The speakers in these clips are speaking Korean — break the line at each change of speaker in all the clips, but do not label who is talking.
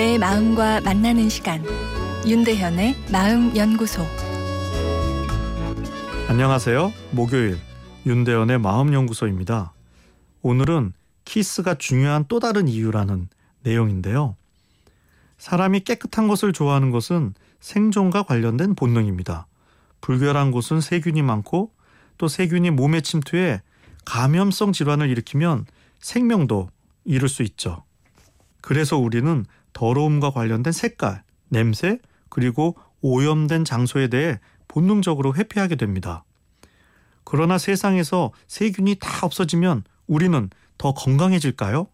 내 마음과 만나는 시간 윤대현의 마음 연구소
안녕하세요. 목요일 윤대현의 마음 연구소입니다. 오늘은 키스가 중요한 또 다른 이유라는 내용인데요. 사람이 깨끗한 것을 좋아하는 것은 생존과 관련된 본능입니다. 불결한 곳은 세균이 많고 또 세균이 몸에 침투해 감염성 질환을 일으키면 생명도 잃을 수 있죠. 그래서 우리는 더러움과 관련된 색깔, 냄새, 그리고 오염된 장소에 대해 본능적으로 회피하게 됩니다. 그러나 세상에서 세균이 다 없어지면 우리는 더 건강해질까요?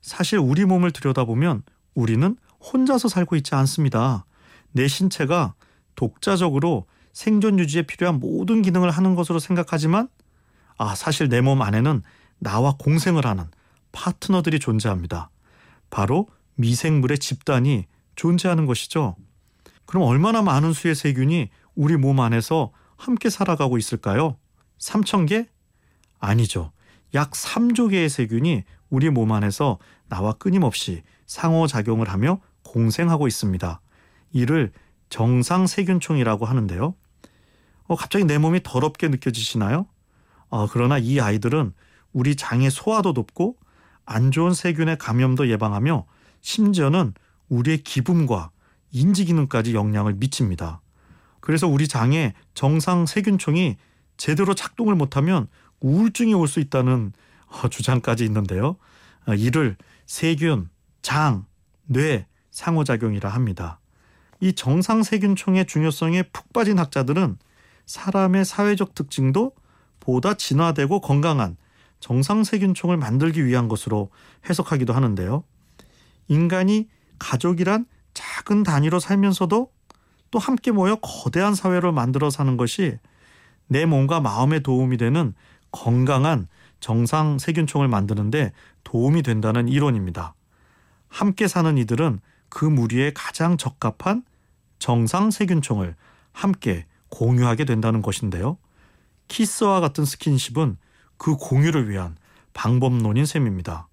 사실 우리 몸을 들여다보면 우리는 혼자서 살고 있지 않습니다. 내 신체가 독자적으로 생존 유지에 필요한 모든 기능을 하는 것으로 생각하지만 아, 사실 내 몸 안에는 나와 공생을 하는 파트너들이 존재합니다. 바로 미생물의 집단이 존재하는 것이죠. 그럼 얼마나 많은 수의 세균이 우리 몸 안에서 함께 살아가고 있을까요? 3천 개? 아니죠. 약 3조 개의 세균이 우리 몸 안에서 나와 끊임없이 상호작용을 하며 공생하고 있습니다. 이를 정상 세균총이라고 하는데요. 어, 갑자기 내 몸이 더럽게 느껴지시나요? 어, 그러나 이 아이들은 우리 장의 소화도 돕고 안 좋은 세균의 감염도 예방하며 심지어는 우리의 기분과 인지 기능까지 영향을 미칩니다. 그래서 우리 장에 정상 세균총이 제대로 작동을 못하면 우울증이 올 수 있다는 어, 주장까지 있는데요. 어, 이를 세균, 장, 뇌 상호작용이라 합니다. 이 정상 세균총의 중요성에 푹 빠진 학자들은 사람의 사회적 특징도 보다 진화되고 건강한 정상 세균총을 만들기 위한 것으로 해석하기도 하는데요. 인간이 가족이란 작은 단위로 살면서도 또 함께 모여 거대한 사회를 만들어 사는 것이 내 몸과 마음에 도움이 되는 건강한 정상 세균총을 만드는데 도움이 된다는 이론입니다. 함께 사는 이들은 그 무리에 가장 적합한 정상 세균총을 함께 공유하게 된다는 것인데요. 키스와 같은 스킨십은 그 공유를 위한 방법론인 셈입니다.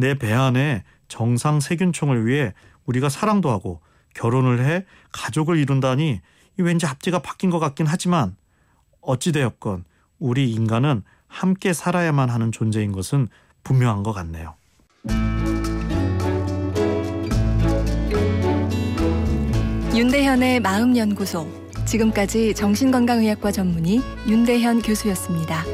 내 배 안에 정상 세균총을 위해 우리가 사랑도 하고 결혼을 해 가족을 이룬다니 왠지 앞뒤가 바뀐 것 같긴 하지만 어찌되었건 우리 인간은 함께 살아야만 하는 존재인 것은 분명한 것 같네요.
윤대현의 마음연구소 지금까지 정신건강의학과 전문의 윤대현 교수였습니다.